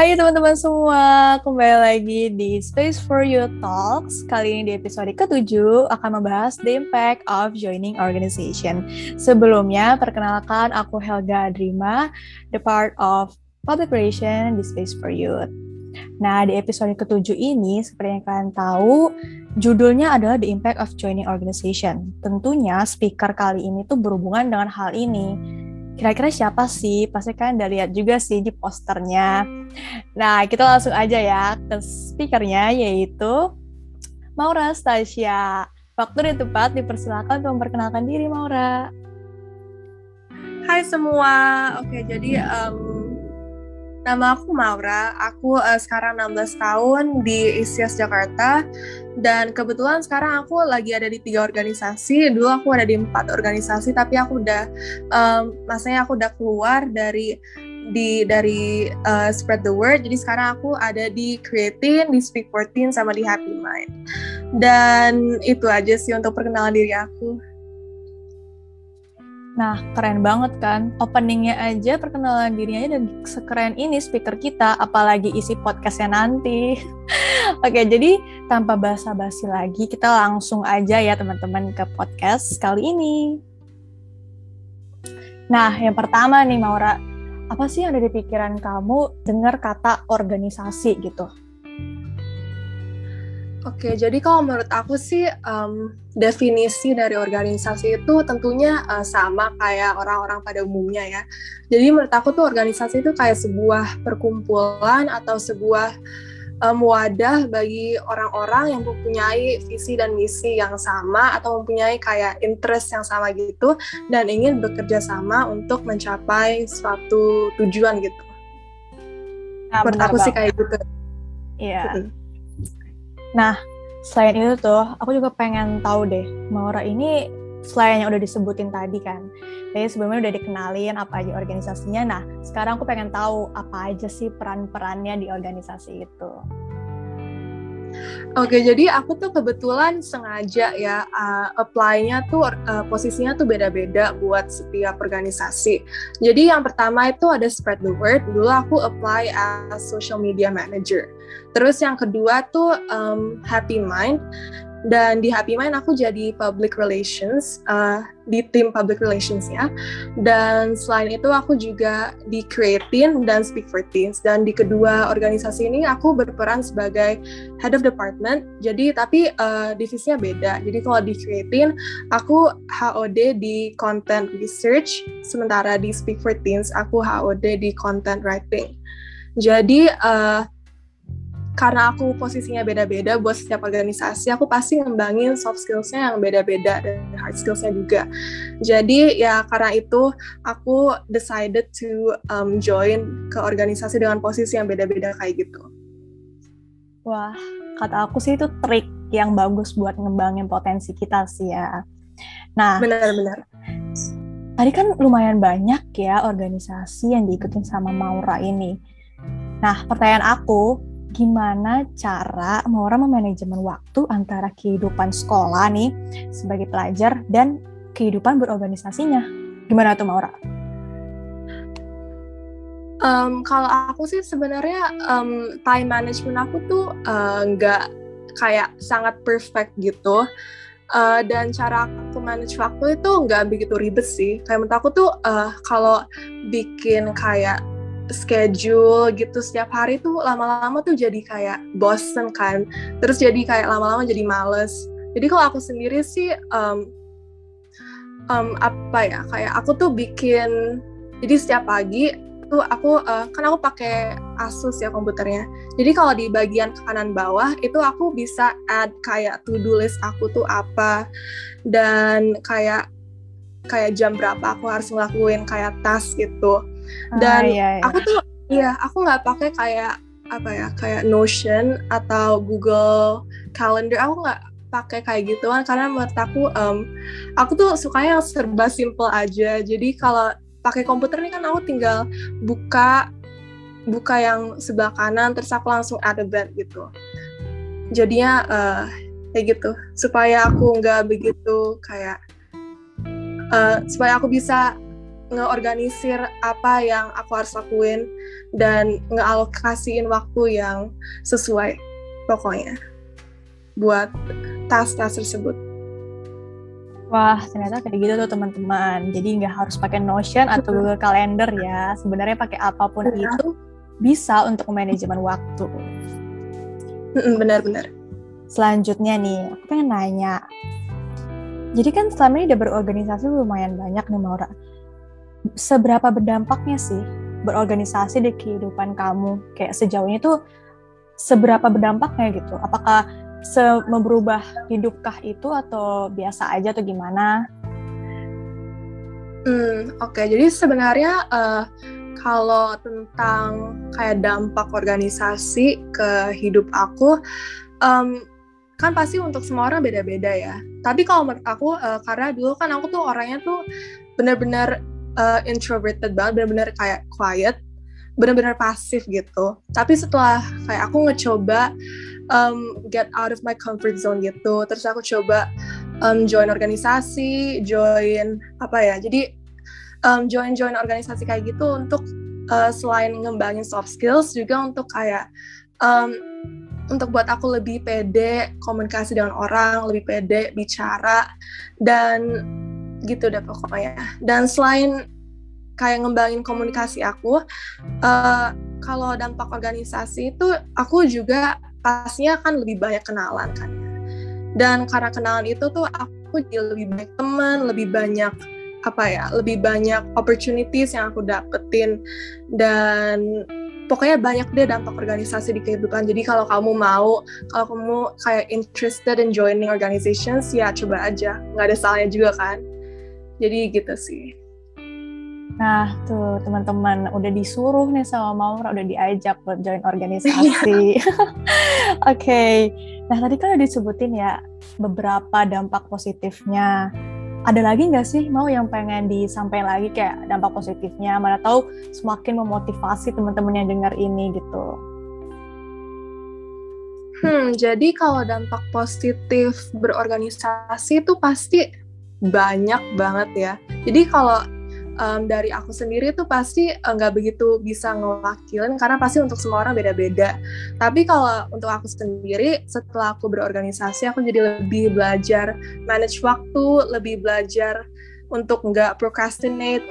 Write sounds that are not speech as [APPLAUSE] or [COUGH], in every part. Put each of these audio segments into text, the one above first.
Hai teman-teman semua, kembali lagi di Space for You Talks. Kali ini di episode ke-7 akan membahas the impact of joining organization. Sebelumnya, perkenalkan aku Helga Adrima, the part of Public Relations di Space for Youth. Nah, di episode ke-7 ini, seperti yang kalian tahu, judulnya adalah The Impact of Joining Organization. Tentunya speaker kali ini tuh berhubungan dengan hal ini. Kira-kira siapa sih? Pasti kalian udah lihat juga sih di posternya. Nah, kita langsung aja ya ke speakernya, yaitu Maura Stasia. Waktu dan tempat dipersilakan untuk memperkenalkan diri, Maura. Hai semua, oke jadi um, Nama aku Maura, aku uh, sekarang 16 tahun di ISIAS Jakarta dan kebetulan sekarang aku lagi ada di tiga organisasi. Dulu aku ada di empat organisasi, tapi aku udah, um, maksudnya aku udah keluar dari di dari uh, spread the word. Jadi sekarang aku ada di Creating, di Speak 14 sama di Happy Mind. Dan itu aja sih untuk perkenalan diri aku. Nah, keren banget kan? Openingnya aja, perkenalan dirinya dan sekeren ini speaker kita, apalagi isi podcastnya nanti. [LAUGHS] Oke, jadi tanpa basa-basi lagi, kita langsung aja ya teman-teman ke podcast kali ini. Nah, yang pertama nih Maura, apa sih yang ada di pikiran kamu dengar kata organisasi gitu? Oke, jadi kalau menurut aku sih um, definisi dari organisasi itu tentunya uh, sama kayak orang-orang pada umumnya ya. Jadi menurut aku tuh organisasi itu kayak sebuah perkumpulan atau sebuah um, wadah bagi orang-orang yang mempunyai visi dan misi yang sama atau mempunyai kayak interest yang sama gitu dan ingin bekerja sama untuk mencapai suatu tujuan gitu. Nah, menurut aku sih kayak gitu. Iya. Nah, selain itu tuh, aku juga pengen tahu deh, Maura ini selain yang udah disebutin tadi kan, jadi sebelumnya udah dikenalin apa aja organisasinya. Nah, sekarang aku pengen tahu apa aja sih peran-perannya di organisasi itu. Oke, jadi aku tuh kebetulan sengaja ya uh, apply-nya tuh uh, posisinya tuh beda-beda buat setiap organisasi. Jadi yang pertama itu ada spread the word. Dulu aku apply as social media manager. Terus yang kedua tuh um, happy mind. Dan di Happy Mind aku jadi public relations uh, di tim public relations ya. Dan selain itu aku juga di Creating dan Speak for Teens dan di kedua organisasi ini aku berperan sebagai head of department. Jadi tapi uh, divisinya beda. Jadi kalau di Creating aku HOD di content research sementara di Speak for Teens aku HOD di content writing. Jadi uh, karena aku posisinya beda-beda buat setiap organisasi, aku pasti ngembangin soft skills-nya yang beda-beda dan hard skills-nya juga. Jadi ya karena itu aku decided to um, join ke organisasi dengan posisi yang beda-beda kayak gitu. Wah, kata aku sih itu trik yang bagus buat ngembangin potensi kita sih ya. Nah, benar-benar. Tadi kan lumayan banyak ya organisasi yang diikutin sama Maura ini. Nah, pertanyaan aku, gimana cara Maura memanajemen waktu antara kehidupan sekolah nih sebagai pelajar dan kehidupan berorganisasinya. Gimana tuh Maura? Um, kalau aku sih sebenarnya um, time management aku tuh uh, nggak uh, kayak sangat perfect gitu. Uh, dan cara aku manage waktu itu nggak begitu ribet sih. Kayak menurut aku tuh uh, kalau bikin kayak schedule gitu setiap hari tuh lama-lama tuh jadi kayak bosen kan. Terus jadi kayak lama-lama jadi males. Jadi kalau aku sendiri sih um, um, apa ya kayak aku tuh bikin jadi setiap pagi tuh aku uh, kan aku pakai Asus ya komputernya. Jadi kalau di bagian kanan bawah itu aku bisa add kayak to do list aku tuh apa. Dan kayak kayak jam berapa aku harus ngelakuin kayak task gitu dan ah, iya, iya. aku tuh iya aku nggak pakai kayak apa ya kayak Notion atau Google Calendar. Aku nggak pakai kayak gitu kan karena menurut aku um, aku tuh sukanya yang serba simple aja. Jadi kalau pakai komputer nih kan aku tinggal buka buka yang sebelah kanan terus aku langsung add event gitu. Jadinya uh, kayak gitu. Supaya aku nggak begitu kayak uh, supaya aku bisa ngeorganisir apa yang aku harus lakuin dan ngealokasiin waktu yang sesuai pokoknya buat tas-tas tersebut. Wah, ternyata kayak gitu tuh teman-teman. Jadi nggak harus pakai Notion atau Google Calendar ya. Sebenarnya pakai apa pun ya. itu bisa untuk manajemen waktu. Benar-benar. Selanjutnya nih, aku pengen nanya. Jadi kan selama ini udah berorganisasi lumayan banyak nih Maura. Seberapa berdampaknya sih berorganisasi di kehidupan kamu? Kayak sejauh ini tuh seberapa berdampaknya gitu? Apakah se memberubah hidupkah itu atau biasa aja atau gimana? Hmm, oke. Okay. Jadi sebenarnya uh, kalau tentang kayak dampak organisasi ke hidup aku, um, kan pasti untuk semua orang beda-beda ya. Tapi kalau menurut aku, uh, karena dulu kan aku tuh orangnya tuh benar-benar uh, introverted banget, benar-benar kayak quiet, benar-benar pasif gitu. Tapi setelah kayak aku ngecoba um, get out of my comfort zone gitu terus aku coba um, join organisasi join apa ya jadi um, join join organisasi kayak gitu untuk uh, selain ngembangin soft skills juga untuk kayak um, untuk buat aku lebih pede komunikasi dengan orang lebih pede bicara dan gitu deh pokoknya. Dan selain kayak ngembangin komunikasi aku uh, kalau dampak organisasi itu aku juga pastinya kan lebih banyak kenalan kan. Dan karena kenalan itu tuh aku jadi lebih banyak teman lebih banyak apa ya lebih banyak opportunities yang aku dapetin. Dan pokoknya banyak deh dampak organisasi di kehidupan. Jadi kalau kamu mau kalau kamu kayak interested in joining organizations ya coba aja. Nggak ada salahnya juga kan jadi gitu sih Nah, tuh teman-teman udah disuruh nih sama Maura, udah diajak buat join organisasi. [LAUGHS] [LAUGHS] Oke. okay. Nah, tadi kan udah disebutin ya beberapa dampak positifnya. Ada lagi nggak sih mau yang pengen disampaikan lagi kayak dampak positifnya? Mana tahu semakin memotivasi teman-teman yang dengar ini gitu. Hmm, jadi kalau dampak positif berorganisasi itu pasti banyak banget ya. Jadi kalau um, dari aku sendiri tuh pasti nggak uh, begitu bisa ngewakilin karena pasti untuk semua orang beda-beda. Tapi kalau untuk aku sendiri setelah aku berorganisasi aku jadi lebih belajar manage waktu, lebih belajar untuk nggak procrastinate,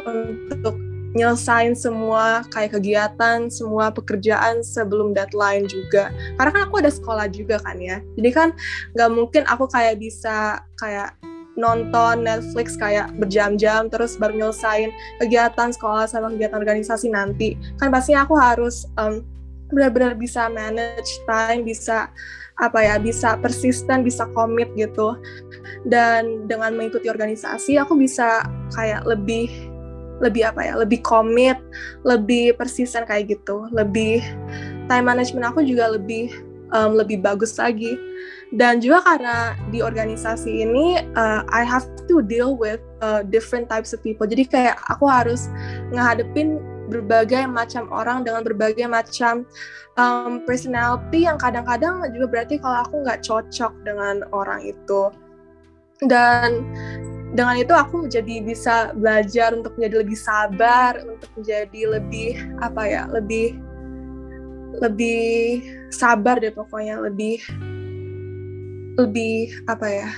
untuk nyelesain semua kayak kegiatan, semua pekerjaan sebelum deadline juga. Karena kan aku ada sekolah juga kan ya. Jadi kan nggak mungkin aku kayak bisa kayak nonton Netflix kayak berjam-jam terus baru nyelesain kegiatan sekolah sama kegiatan organisasi nanti. Kan pastinya aku harus um, benar-benar bisa manage time bisa apa ya bisa persisten bisa komit gitu. Dan dengan mengikuti organisasi aku bisa kayak lebih lebih apa ya lebih komit lebih persisten kayak gitu. Lebih time management aku juga lebih um, lebih bagus lagi dan juga karena di organisasi ini uh, I have to deal with uh, different types of people. Jadi kayak aku harus ngehadepin berbagai macam orang dengan berbagai macam um, personality yang kadang-kadang juga berarti kalau aku nggak cocok dengan orang itu. Dan dengan itu aku jadi bisa belajar untuk menjadi lebih sabar untuk menjadi lebih apa ya lebih lebih sabar deh pokoknya lebih lebih apa ya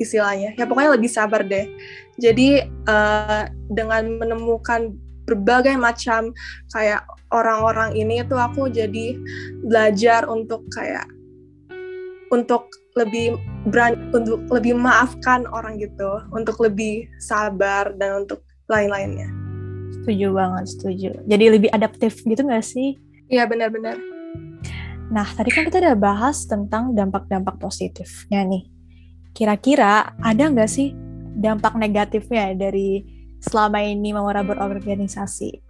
istilahnya ya pokoknya lebih sabar deh. Jadi uh, dengan menemukan berbagai macam kayak orang-orang ini itu aku jadi belajar untuk kayak untuk lebih berani untuk lebih maafkan orang gitu untuk lebih sabar dan untuk lain-lainnya. Setuju banget setuju. Jadi lebih adaptif gitu nggak sih? Iya benar-benar Nah, tadi kan kita udah bahas tentang dampak-dampak positifnya nih. Kira-kira ada nggak sih dampak negatifnya dari selama ini Mawara berorganisasi?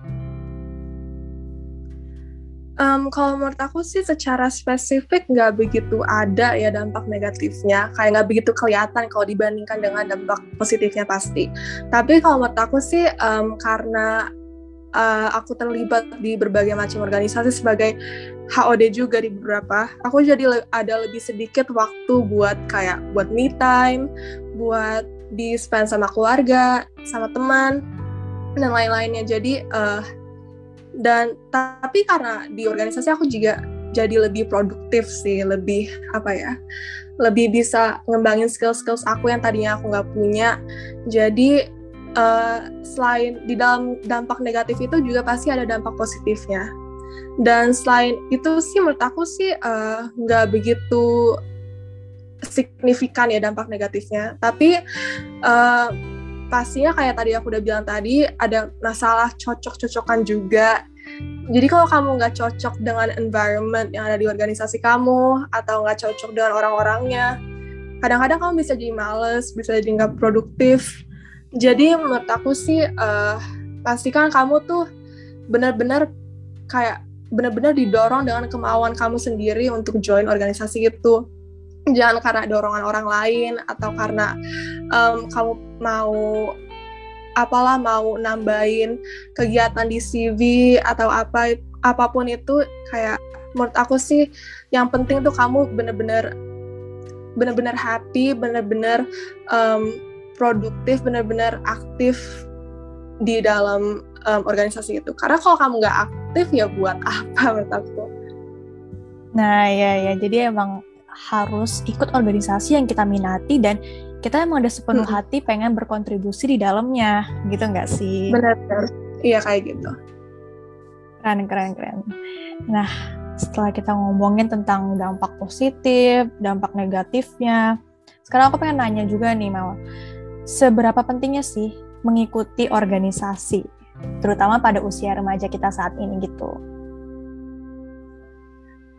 Um, kalau menurut aku sih secara spesifik nggak begitu ada ya dampak negatifnya, kayak nggak begitu kelihatan kalau dibandingkan dengan dampak positifnya pasti. Tapi kalau menurut aku sih um, karena uh, aku terlibat di berbagai macam organisasi sebagai HOD juga di beberapa. Aku jadi le ada lebih sedikit waktu buat kayak buat me time, buat di spend sama keluarga, sama teman. dan lain-lainnya jadi uh, dan tapi karena di organisasi aku juga jadi lebih produktif sih lebih apa ya lebih bisa ngembangin skill-skills aku yang tadinya aku nggak punya jadi uh, selain di dalam dampak negatif itu juga pasti ada dampak positifnya. Dan selain itu sih menurut aku sih eh, nggak uh, begitu signifikan ya dampak negatifnya. Tapi uh, pastinya kayak tadi aku udah bilang tadi ada masalah cocok-cocokan juga. Jadi kalau kamu nggak cocok dengan environment yang ada di organisasi kamu atau nggak cocok dengan orang-orangnya, kadang-kadang kamu bisa jadi males, bisa jadi nggak produktif. Jadi menurut aku sih uh, pastikan kamu tuh benar-benar kayak benar-benar didorong dengan kemauan kamu sendiri untuk join organisasi itu. Jangan karena dorongan orang lain atau karena um, kamu mau apalah mau nambahin kegiatan di CV atau apa apa pun itu kayak menurut aku sih yang penting tuh kamu bener-bener bener-bener happy bener-bener um, produktif bener-bener aktif di dalam um, organisasi itu. Karena kalau kamu nggak aktif ya buat [LAUGHS] apa menurut aku? Nah ya ya. Jadi emang harus ikut organisasi yang kita minati dan kita emang udah sepenuh hmm. hati pengen berkontribusi di dalamnya. Gitu nggak sih? Benar iya kayak gitu. Keren keren keren. Nah setelah kita ngomongin tentang dampak positif dampak negatifnya sekarang aku pengen nanya juga nih Mel seberapa pentingnya sih mengikuti organisasi terutama pada usia remaja kita saat ini gitu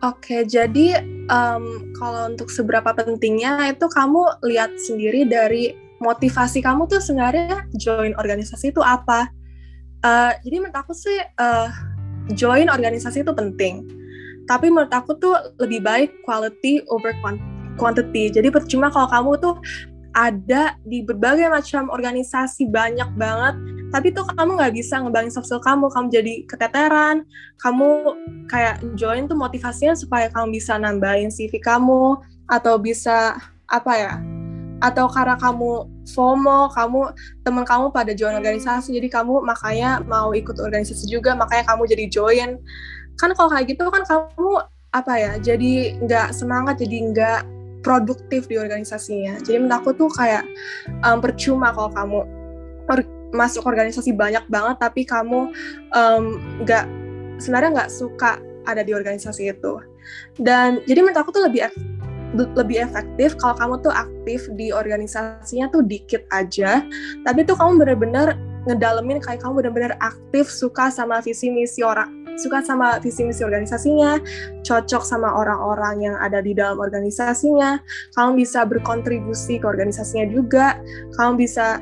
Oke, jadi um, kalau untuk seberapa pentingnya itu kamu lihat sendiri dari motivasi kamu tuh sebenarnya join organisasi itu apa. Uh, jadi menurut aku sih uh, join organisasi itu penting. Tapi menurut aku tuh lebih baik quality over quantity. Jadi percuma kalau kamu tuh ada di berbagai macam organisasi banyak banget tapi tuh kamu nggak bisa ngebangin soft skill kamu kamu jadi keteteran kamu kayak join tuh motivasinya supaya kamu bisa nambahin CV kamu atau bisa apa ya atau karena kamu FOMO, kamu teman kamu pada join organisasi, jadi kamu makanya mau ikut organisasi juga, makanya kamu jadi join. Kan kalau kayak gitu kan kamu apa ya, jadi nggak semangat, jadi nggak produktif di organisasinya. Jadi menurut aku tuh kayak um, percuma kalau kamu masuk organisasi banyak banget tapi kamu nggak um, sebenarnya nggak suka ada di organisasi itu dan jadi menurut aku tuh lebih lebih efektif kalau kamu tuh aktif di organisasinya tuh dikit aja tapi tuh kamu bener-bener ngedalemin kayak kamu bener-bener aktif suka sama visi misi orang suka sama visi misi organisasinya, cocok sama orang-orang yang ada di dalam organisasinya, kamu bisa berkontribusi ke organisasinya juga, kamu bisa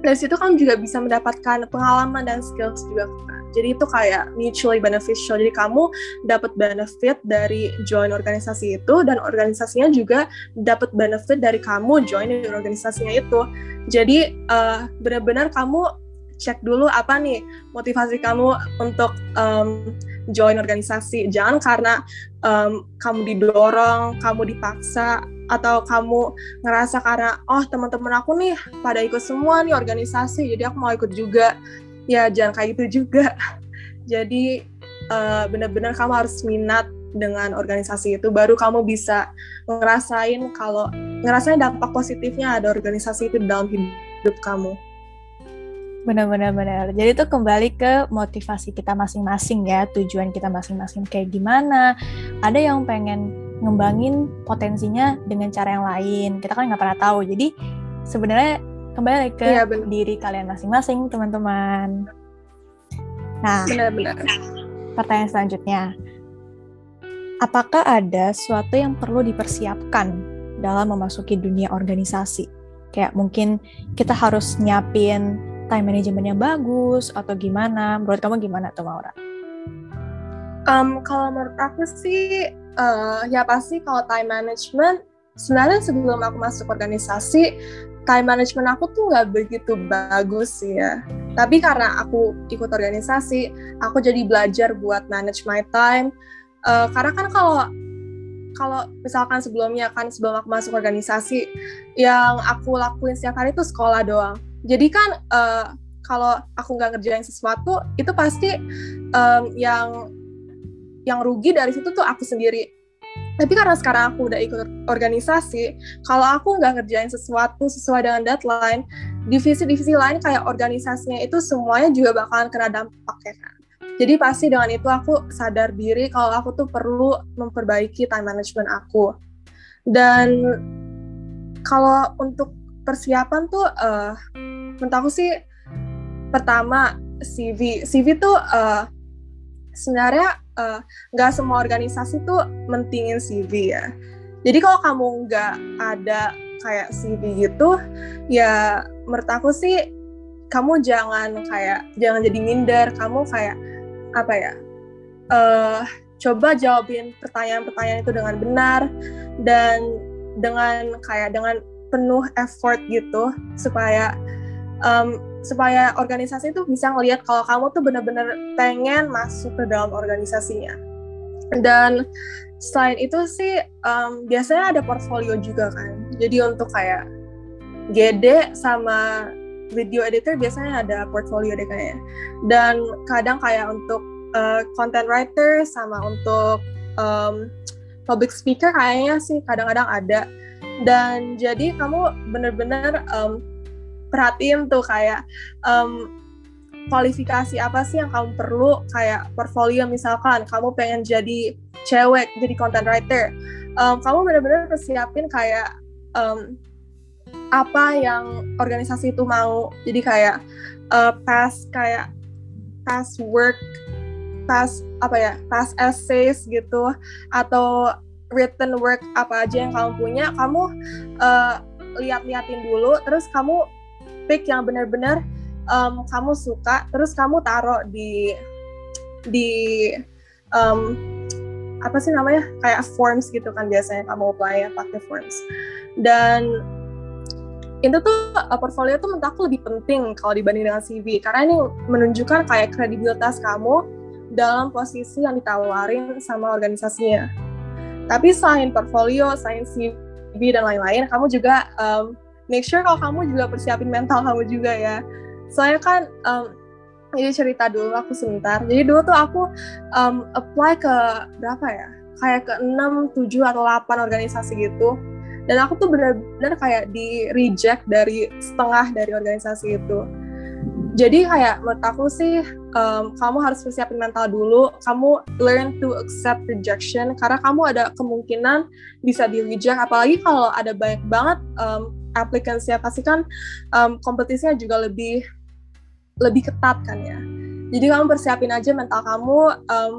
dari situ kamu juga bisa mendapatkan pengalaman dan skills juga jadi itu kayak mutually beneficial. Jadi kamu dapat benefit dari join organisasi itu dan organisasinya juga dapat benefit dari kamu join organisasinya itu. Jadi uh, benar-benar kamu cek dulu apa nih motivasi kamu untuk um, join organisasi. Jangan karena um, kamu didorong kamu dipaksa atau kamu ngerasa karena oh teman-teman aku nih pada ikut semua nih organisasi jadi aku mau ikut juga ya jangan kayak gitu juga jadi uh, benar-benar kamu harus minat dengan organisasi itu baru kamu bisa ngerasain kalau ngerasain dampak positifnya ada organisasi itu dalam hidup kamu benar-benar benar jadi itu kembali ke motivasi kita masing-masing ya tujuan kita masing-masing kayak gimana ada yang pengen ngembangin potensinya dengan cara yang lain. Kita kan nggak pernah tahu. Jadi sebenarnya kembali ke ya, diri kalian masing-masing, teman-teman. Nah, benar-benar. Pertanyaan selanjutnya, apakah ada sesuatu yang perlu dipersiapkan dalam memasuki dunia organisasi? Kayak mungkin kita harus nyiapin time management yang bagus atau gimana? Menurut kamu gimana tuh Maura? Um, kalau menurut aku sih uh, ya pasti kalau time management sebenarnya sebelum aku masuk organisasi time management aku tuh nggak begitu bagus ya. Tapi karena aku ikut organisasi aku jadi belajar buat manage my time. Uh, karena kan kalau kalau misalkan sebelumnya kan sebelum aku masuk organisasi yang aku lakuin setiap hari itu sekolah doang. Jadi kan uh, kalau aku nggak ngerjain sesuatu itu pasti um, yang yang rugi dari situ tuh aku sendiri tapi karena sekarang aku udah ikut organisasi kalau aku nggak ngerjain sesuatu sesuai dengan deadline divisi-divisi lain kayak organisasinya itu semuanya juga bakalan kena dampaknya kan? Jadi pasti dengan itu aku sadar diri kalau aku tuh perlu memperbaiki time management aku. Dan kalau untuk persiapan tuh uh, menurut aku sih pertama CV CV tuh uh, sebenarnya nggak uh, semua organisasi tuh mentingin CV ya. Jadi kalau kamu nggak ada kayak CV gitu ya menurut aku sih kamu jangan kayak jangan jadi minder. Kamu kayak apa ya uh, coba jawabin pertanyaan-pertanyaan itu dengan benar dan dengan kayak dengan penuh effort gitu supaya um, supaya organisasi itu bisa ngelihat kalau kamu tuh bener-bener pengen masuk ke dalam organisasinya. Dan selain itu sih um, biasanya ada portfolio juga kan. Jadi untuk kayak GD sama video editor biasanya ada portfolio deh kayaknya. Dan kadang kayak untuk uh, content writer sama untuk um, public speaker kayaknya sih kadang-kadang ada. Dan jadi kamu bener-bener um, perhatiin tuh kayak um, kualifikasi apa sih yang kamu perlu kayak portfolio misalkan kamu pengen jadi cewek jadi content writer um, kamu bener-bener persiapin kayak um, apa yang organisasi itu mau. Jadi kayak uh, past kayak past work past apa ya past essays gitu atau written work apa aja yang kamu punya kamu uh, lihat-liatin dulu terus kamu pick yang benar-benar um, kamu suka terus kamu taruh di di um, apa sih namanya kayak forms gitu kan biasanya kamu apply ya pakai forms. Dan itu tuh uh, portfolio tuh menurut aku lebih penting kalau dibanding dengan CV karena ini menunjukkan kayak kredibilitas kamu dalam posisi yang ditawarin sama organisasinya. Tapi selain portfolio, selain CV dan lain-lain, kamu juga um, make sure kalau kamu juga persiapin mental kamu juga ya. Soalnya kan um, ini cerita dulu aku sebentar. Jadi dulu tuh aku um, apply ke berapa ya? Kayak ke 6, 7 atau 8 organisasi gitu. Dan aku tuh benar-benar kayak di reject dari setengah dari organisasi itu jadi kayak menurut aku sih um, kamu harus persiapin mental dulu kamu learn to accept rejection karena kamu ada kemungkinan bisa di reject apalagi kalau ada banyak banget um, applicants ya pasti kan um, kompetisinya juga lebih lebih ketat kan ya. Jadi kamu persiapin aja mental kamu um,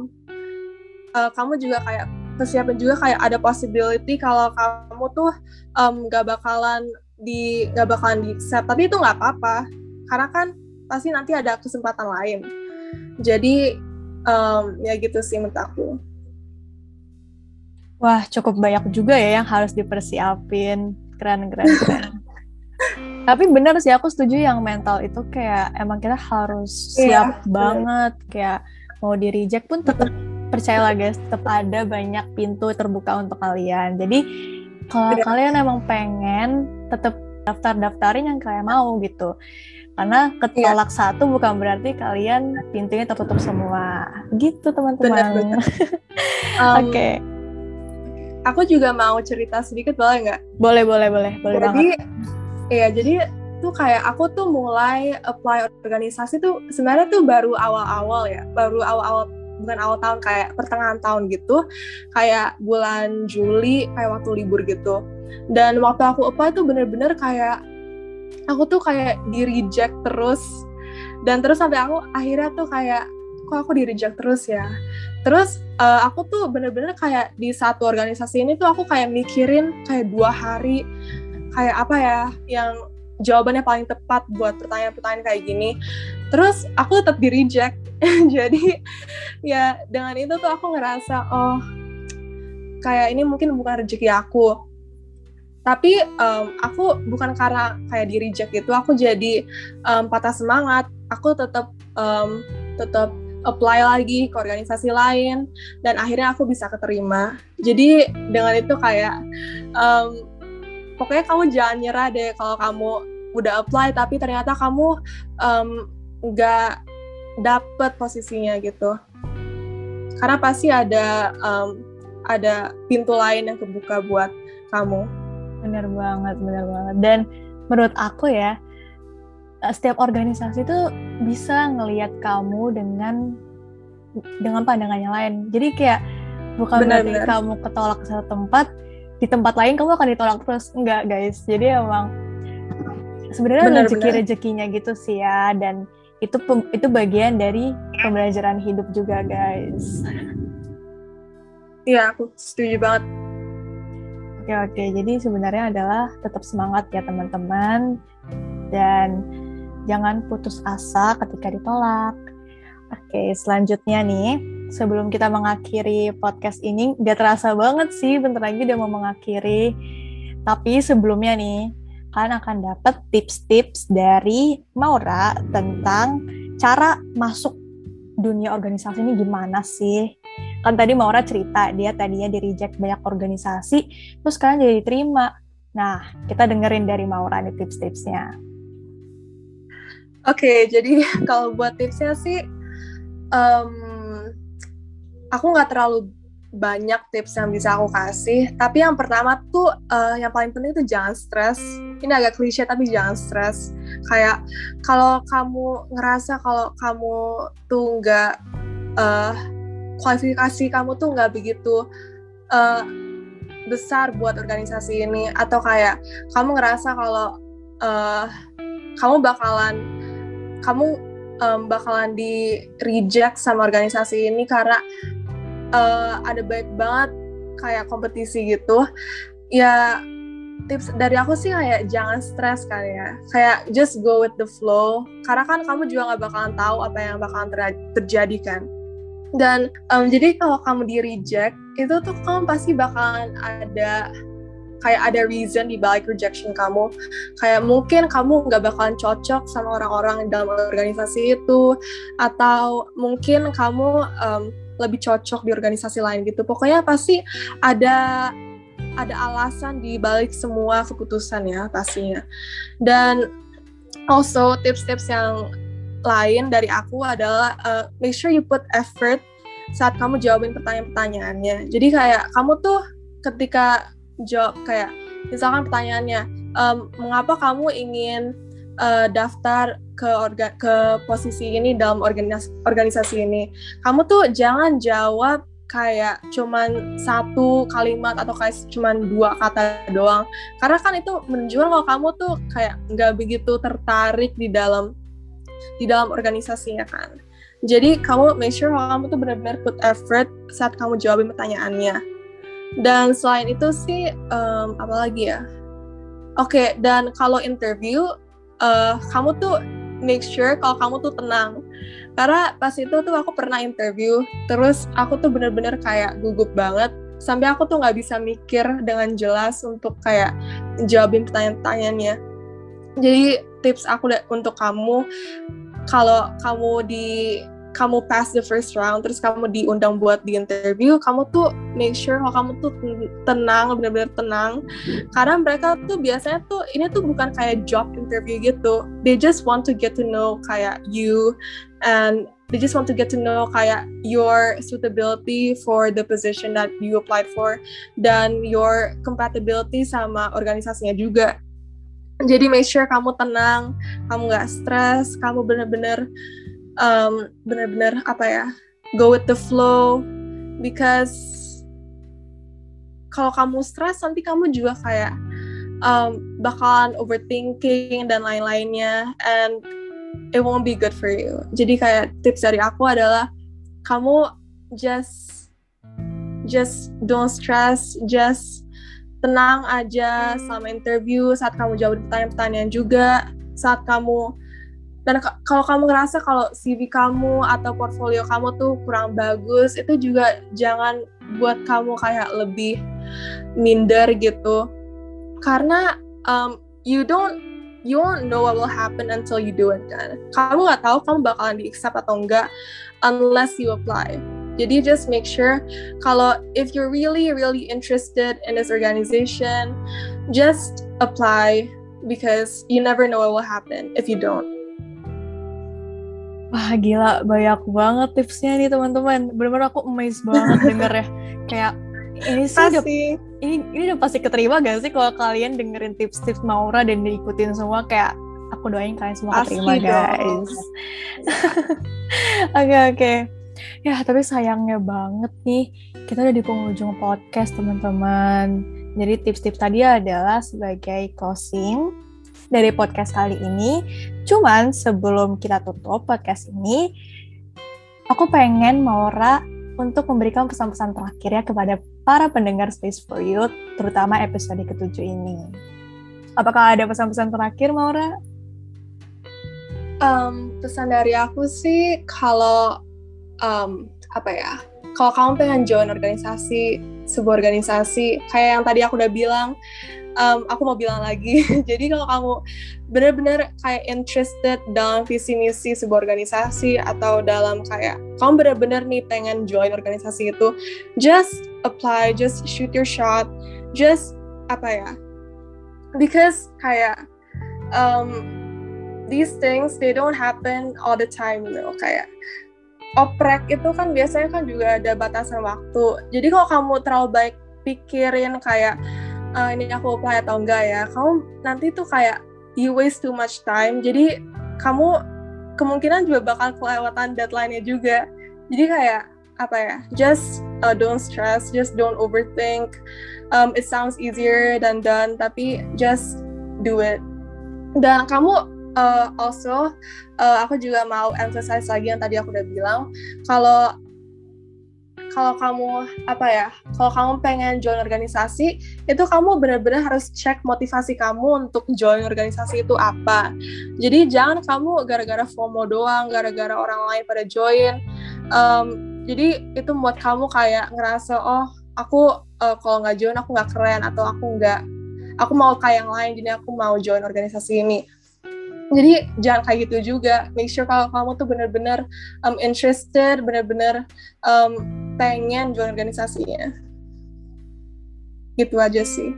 uh, kamu juga kayak persiapin juga kayak ada possibility kalau kamu tuh um, gak bakalan di gak bakalan di accept tapi itu nggak apa-apa karena kan pasti nanti ada kesempatan lain. Jadi um, ya gitu sih menurut aku. Wah cukup banyak juga ya yang harus dipersiapin keren keren keren tapi benar sih aku setuju yang mental itu kayak emang kita harus iya, siap yeah, banget bener. kayak mau di reject pun tetap percayalah guys tetap ada banyak pintu terbuka untuk kalian jadi kalau kalian emang pengen tetap daftar-daftarin yang kalian mau gitu karena ketolak yeah. satu bukan berarti kalian pintunya tertutup semua. Gitu teman-teman. [LAUGHS] um, Oke. Okay. Aku juga mau cerita sedikit boleh nggak? Boleh, boleh, boleh. Boleh jadi, Iya, jadi tuh kayak aku tuh mulai apply organisasi tuh sebenarnya tuh baru awal-awal ya. Baru awal-awal bukan awal tahun kayak pertengahan tahun gitu. Kayak bulan Juli kayak waktu libur gitu. Dan waktu aku apply tuh bener-bener kayak aku tuh kayak di reject terus dan terus sampai aku akhirnya tuh kayak kok aku di reject terus ya terus uh, aku tuh bener-bener kayak di satu organisasi ini tuh aku kayak mikirin kayak dua hari kayak apa ya yang jawabannya paling tepat buat pertanyaan-pertanyaan kayak gini. Terus aku tetap di reject. [LAUGHS] Jadi ya dengan itu tuh aku ngerasa oh kayak ini mungkin bukan rezeki aku. Tapi um, aku bukan karena kayak di reject gitu aku jadi um, patah semangat. Aku tetap um, tetap apply lagi ke organisasi lain dan akhirnya aku bisa keterima. Jadi dengan itu kayak um, pokoknya kamu jangan nyerah deh kalau kamu udah apply tapi ternyata kamu um, nggak dapet posisinya gitu. Karena pasti ada um, ada pintu lain yang kebuka buat kamu. Bener banget bener banget. Dan menurut aku ya setiap organisasi itu bisa ngelihat kamu dengan dengan pandangan yang lain. Jadi kayak bukan bener, berarti bener. kamu ketolak ke satu tempat di tempat lain kamu akan ditolak terus. Enggak guys. Jadi emang sebenarnya rezeki rezekinya gitu sih ya. Dan itu itu bagian dari pembelajaran hidup juga guys. Iya aku setuju banget. Oke oke. Jadi sebenarnya adalah tetap semangat ya teman-teman. Dan jangan putus asa ketika ditolak oke selanjutnya nih sebelum kita mengakhiri podcast ini gak terasa banget sih bentar lagi udah mau mengakhiri tapi sebelumnya nih kalian akan dapat tips-tips dari Maura tentang cara masuk dunia organisasi ini gimana sih? Kan tadi Maura cerita dia tadinya di reject banyak organisasi, terus sekarang jadi diterima. Nah, kita dengerin dari Maura nih tips-tipsnya. Oke, okay, jadi [LAUGHS] kalau buat tipsnya sih, um, aku nggak terlalu banyak tips yang bisa aku kasih. Tapi yang pertama tuh uh, yang paling penting tuh jangan stres. Ini agak klise tapi jangan stres. Kayak kalau kamu ngerasa kalau kamu tuh nggak uh, kualifikasi kamu tuh nggak begitu uh, besar buat organisasi ini atau kayak kamu ngerasa kalau uh, kamu bakalan kamu um, bakalan di reject sama organisasi ini karena uh, ada baik banget kayak kompetisi gitu. Ya tips dari aku sih kayak jangan stres kali ya. Kayak just go with the flow. Karena kan kamu juga nggak bakalan tahu apa yang bakalan ter terjadi kan. Dan um, jadi kalau kamu di reject itu tuh kamu pasti bakalan ada kayak ada reason di balik rejection kamu kayak mungkin kamu nggak bakalan cocok sama orang-orang dalam organisasi itu atau mungkin kamu um, lebih cocok di organisasi lain gitu. Pokoknya pasti ada ada alasan di balik semua keputusan ya pastinya. Dan also tips-tips yang lain dari aku adalah uh, make sure you put effort saat kamu jawabin pertanyaan-pertanyaannya. Jadi kayak kamu tuh ketika jawab kayak misalkan pertanyaannya, um, mengapa kamu ingin uh, daftar ke orga, ke posisi ini dalam organisasi, organisasi ini? Kamu tuh jangan jawab kayak cuman satu kalimat atau kayak cuman dua kata doang. Karena kan itu menunjukkan kalau kamu tuh kayak nggak begitu tertarik di dalam di dalam organisasinya kan. Jadi kamu make sure kalau kamu tuh benar-benar put effort saat kamu jawabin pertanyaannya dan selain itu sih um, apa lagi ya? Oke okay, dan kalau interview uh, kamu tuh make sure kalau kamu tuh tenang. Karena pas itu tuh aku pernah interview terus aku tuh bener-bener kayak gugup banget. Sampai aku tuh nggak bisa mikir dengan jelas untuk kayak jawabin pertanyaan-pertanyaannya. Jadi tips aku untuk kamu kalau kamu di kamu pass the first round terus kamu diundang buat di interview kamu tuh make sure kalau kamu tuh tenang benar-benar tenang. Karena mereka tuh biasanya tuh ini tuh bukan kayak job interview gitu. They just want to get to know kayak you and they just want to get to know kayak your suitability for the position that you applied for dan your compatibility sama organisasinya juga. Jadi make sure kamu tenang kamu nggak stres kamu benar-benar um, benar-benar apa ya go with the flow. Because kalau kamu stres nanti kamu juga kayak um, bakalan overthinking dan lain-lainnya. And it won't be good for you. Jadi kayak tips dari aku adalah kamu just just don't stress, just tenang aja sama interview saat kamu jawab pertanyaan-pertanyaan juga, saat kamu dan kalau kamu ngerasa kalau CV kamu atau portfolio kamu tuh kurang bagus itu juga jangan buat kamu kayak lebih minder gitu. Karena um, you don't you won't know what will happen until you do it kan. Kamu nggak tahu kamu bakalan di accept atau enggak unless you apply. Jadi just make sure kalau if you're really really interested in this organization just apply because you never know what will happen if you don't Wah gila, banyak banget tipsnya nih teman-teman. Bener-bener aku amazed banget denger ya. [LAUGHS] Kayak ini sih udah, ini ini udah pasti keterima gak sih kalau kalian dengerin tips-tips Maura dan diikutin semua kayak aku doain kalian semua Asli keterima guys. [LAUGHS] Oke oke. Okay, Ya tapi sayangnya banget nih kita udah di penghujung podcast teman-teman. Jadi tips-tips tadi adalah sebagai closing dari podcast kali ini. Cuman sebelum kita tutup podcast ini, aku pengen Maura untuk memberikan pesan-pesan terakhir ya kepada para pendengar Space for Youth, terutama episode ketujuh ini. Apakah ada pesan-pesan terakhir, Maura? Um, pesan dari aku sih, kalau um, apa ya, kalau kamu pengen join organisasi, sebuah organisasi, kayak yang tadi aku udah bilang, um, aku mau bilang lagi. [LAUGHS] Jadi kalau kamu benar-benar kayak interested dalam visi misi sebuah organisasi atau dalam kayak kamu benar-benar nih pengen join organisasi itu, just apply, just shoot your shot, just apa ya? Because kayak um, these things they don't happen all the time, you know, kayak oprek itu kan biasanya kan juga ada batasan waktu. Jadi kalau kamu terlalu baik pikirin kayak uh, ini aku apply atau enggak ya, kamu nanti tuh kayak you waste too much time. Jadi kamu kemungkinan juga bakal kelewatan deadline-nya juga. Jadi kayak apa ya? Just uh, don't stress, just don't overthink. Um, it sounds easier than done, tapi just do it. Dan kamu uh, also uh, aku juga mau emphasize lagi yang tadi aku udah bilang kalau kalau kamu apa ya kalau kamu pengen join organisasi itu kamu benar-benar harus cek motivasi kamu untuk join organisasi itu apa. Jadi jangan kamu gara-gara FOMO doang gara-gara orang lain pada join. Um, jadi itu buat kamu kayak ngerasa oh aku uh, kalau nggak join aku nggak keren atau aku nggak aku mau kayak yang lain jadi aku mau join organisasi ini jadi jangan kayak gitu juga. Make sure kalau kamu tuh benar-benar um, interested benar-benar um, pengen join organisasinya. Gitu aja sih.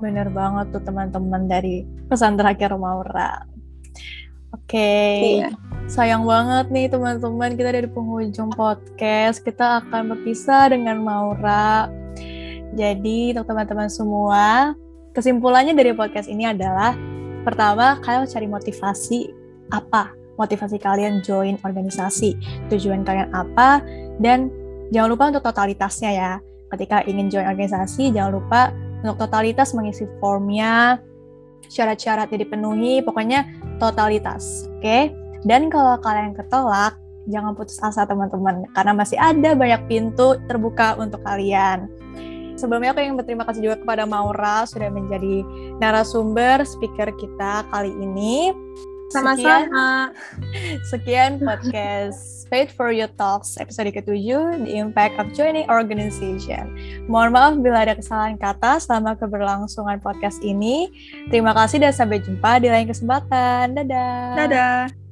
Bener banget tuh teman-teman dari pesan terakhir Maura oke. Okay. iya. sayang banget nih teman-teman kita dari penghujung podcast. Kita akan berpisah dengan Maura jadi untuk teman-teman semua kesimpulannya dari podcast ini adalah Pertama, kalian cari motivasi apa? Motivasi kalian join organisasi, tujuan kalian apa, dan jangan lupa untuk totalitasnya ya. Ketika ingin join organisasi, jangan lupa untuk totalitas mengisi formnya, syarat-syarat yang dipenuhi, pokoknya totalitas, oke? Okay? Dan kalau kalian ketolak, jangan putus asa teman-teman, karena masih ada banyak pintu terbuka untuk kalian. Sebelumnya aku ingin berterima kasih juga kepada Maura sudah menjadi narasumber speaker kita kali ini. Sama-sama. Sekian, [LAUGHS] podcast Paid for Your Talks episode ke-7, The Impact of Joining Organization. Mohon maaf bila ada kesalahan kata selama keberlangsungan podcast ini. Terima kasih dan sampai jumpa di lain kesempatan. Dadah. Dadah.